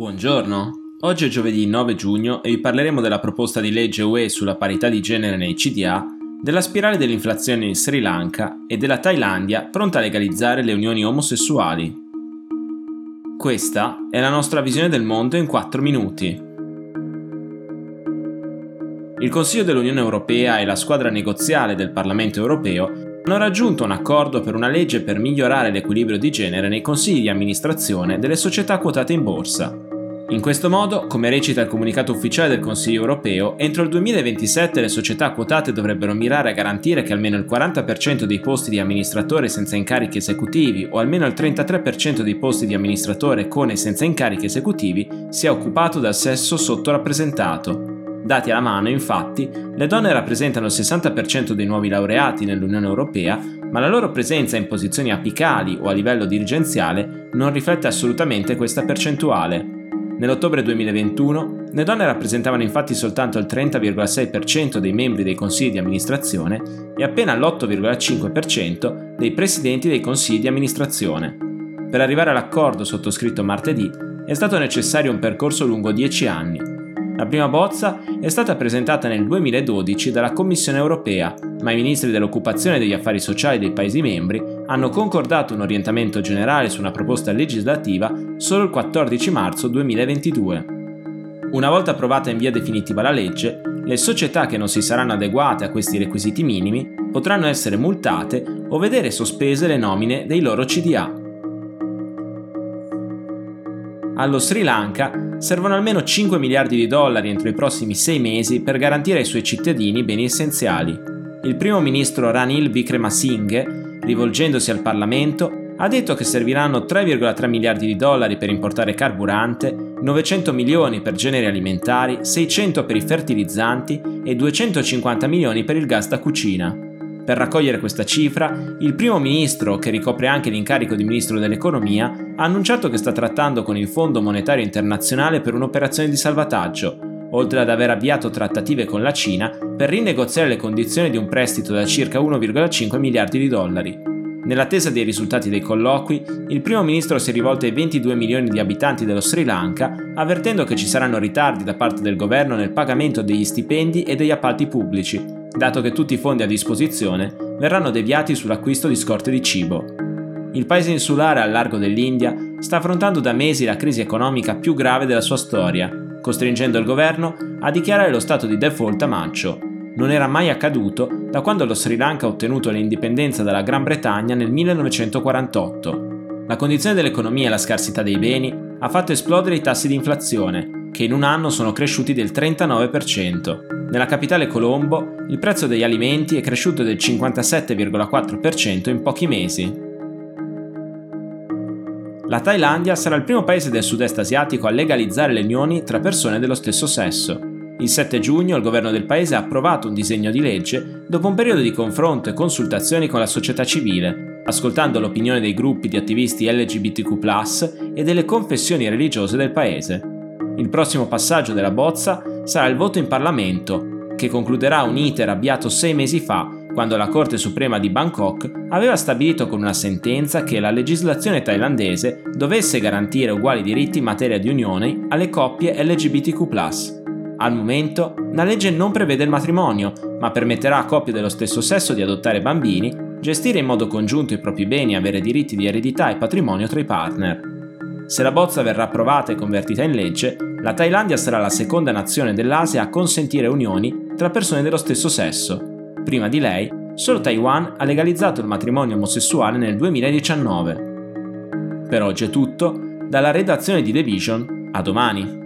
Buongiorno, oggi è giovedì 9 giugno e vi parleremo della proposta di legge UE sulla parità di genere nei CDA, della spirale dell'inflazione in Sri Lanka e della Thailandia pronta a legalizzare le unioni omosessuali. Questa è la nostra visione del mondo in 4 minuti. Il Consiglio dell'Unione Europea e la squadra negoziale del Parlamento Europeo hanno raggiunto un accordo per una legge per migliorare l'equilibrio di genere nei consigli di amministrazione delle società quotate in borsa. In questo modo, come recita il comunicato ufficiale del Consiglio europeo, entro il 2027 le società quotate dovrebbero mirare a garantire che almeno il 40% dei posti di amministratore senza incarichi esecutivi o almeno il 33% dei posti di amministratore con e senza incarichi esecutivi sia occupato dal sesso sottorappresentato, Dati alla mano, infatti, le donne rappresentano il 60% dei nuovi laureati nell'Unione Europea, ma la loro presenza in posizioni apicali o a livello dirigenziale non riflette assolutamente questa percentuale. Nell'ottobre 2021 le donne rappresentavano infatti soltanto il 30,6% dei membri dei consigli di amministrazione e appena l'8,5% dei presidenti dei consigli di amministrazione. Per arrivare all'accordo sottoscritto martedì è stato necessario un percorso lungo 10 anni, la prima bozza è stata presentata nel 2012 dalla Commissione europea, ma i ministri dell'occupazione e degli affari sociali dei Paesi membri hanno concordato un orientamento generale su una proposta legislativa solo il 14 marzo 2022. Una volta approvata in via definitiva la legge, le società che non si saranno adeguate a questi requisiti minimi potranno essere multate o vedere sospese le nomine dei loro CDA. Allo Sri Lanka servono almeno 5 miliardi di dollari entro i prossimi 6 mesi per garantire ai suoi cittadini beni essenziali. Il primo ministro Ranil Wickremesinghe, rivolgendosi al Parlamento, ha detto che serviranno 3,3 miliardi di dollari per importare carburante, 900 milioni per generi alimentari, 600 per i fertilizzanti e 250 milioni per il gas da cucina. Per raccogliere questa cifra, il primo ministro, che ricopre anche l'incarico di ministro dell'economia, ha annunciato che sta trattando con il Fondo Monetario Internazionale per un'operazione di salvataggio, oltre ad aver avviato trattative con la Cina per rinegoziare le condizioni di un prestito da circa 1,5 miliardi di dollari. Nell'attesa dei risultati dei colloqui, il primo ministro si è rivolto ai 22 milioni di abitanti dello Sri Lanka, avvertendo che ci saranno ritardi da parte del governo nel pagamento degli stipendi e degli appalti pubblici, dato che tutti i fondi a disposizione verranno deviati sull'acquisto di scorte di cibo. Il paese insulare al largo dell'India sta affrontando da mesi la crisi economica più grave della sua storia, costringendo il governo a dichiarare lo stato di default a maggio. Non era mai accaduto da quando lo Sri Lanka ha ottenuto l'indipendenza dalla Gran Bretagna nel 1948. La condizione dell'economia e la scarsità dei beni ha fatto esplodere i tassi di inflazione, che in un anno sono cresciuti del 39%. Nella capitale Colombo il prezzo degli alimenti è cresciuto del 57,4% in pochi mesi. La Thailandia sarà il primo paese del sud-est asiatico a legalizzare le unioni tra persone dello stesso sesso. Il 7 giugno il governo del paese ha approvato un disegno di legge dopo un periodo di confronto e consultazioni con la società civile, ascoltando l'opinione dei gruppi di attivisti LGBTQ e delle confessioni religiose del paese. Il prossimo passaggio della bozza sarà il voto in Parlamento, che concluderà un iter avviato sei mesi fa, quando la Corte Suprema di Bangkok aveva stabilito con una sentenza che la legislazione thailandese dovesse garantire uguali diritti in materia di unione alle coppie LGBTQ. Al momento, la legge non prevede il matrimonio, ma permetterà a coppie dello stesso sesso di adottare bambini, gestire in modo congiunto i propri beni e avere diritti di eredità e patrimonio tra i partner. Se la bozza verrà approvata e convertita in legge, la Thailandia sarà la seconda nazione dell'Asia a consentire unioni tra persone dello stesso sesso. Prima di lei, solo Taiwan ha legalizzato il matrimonio omosessuale nel 2019. Per oggi è tutto, dalla redazione di The Vision, a domani.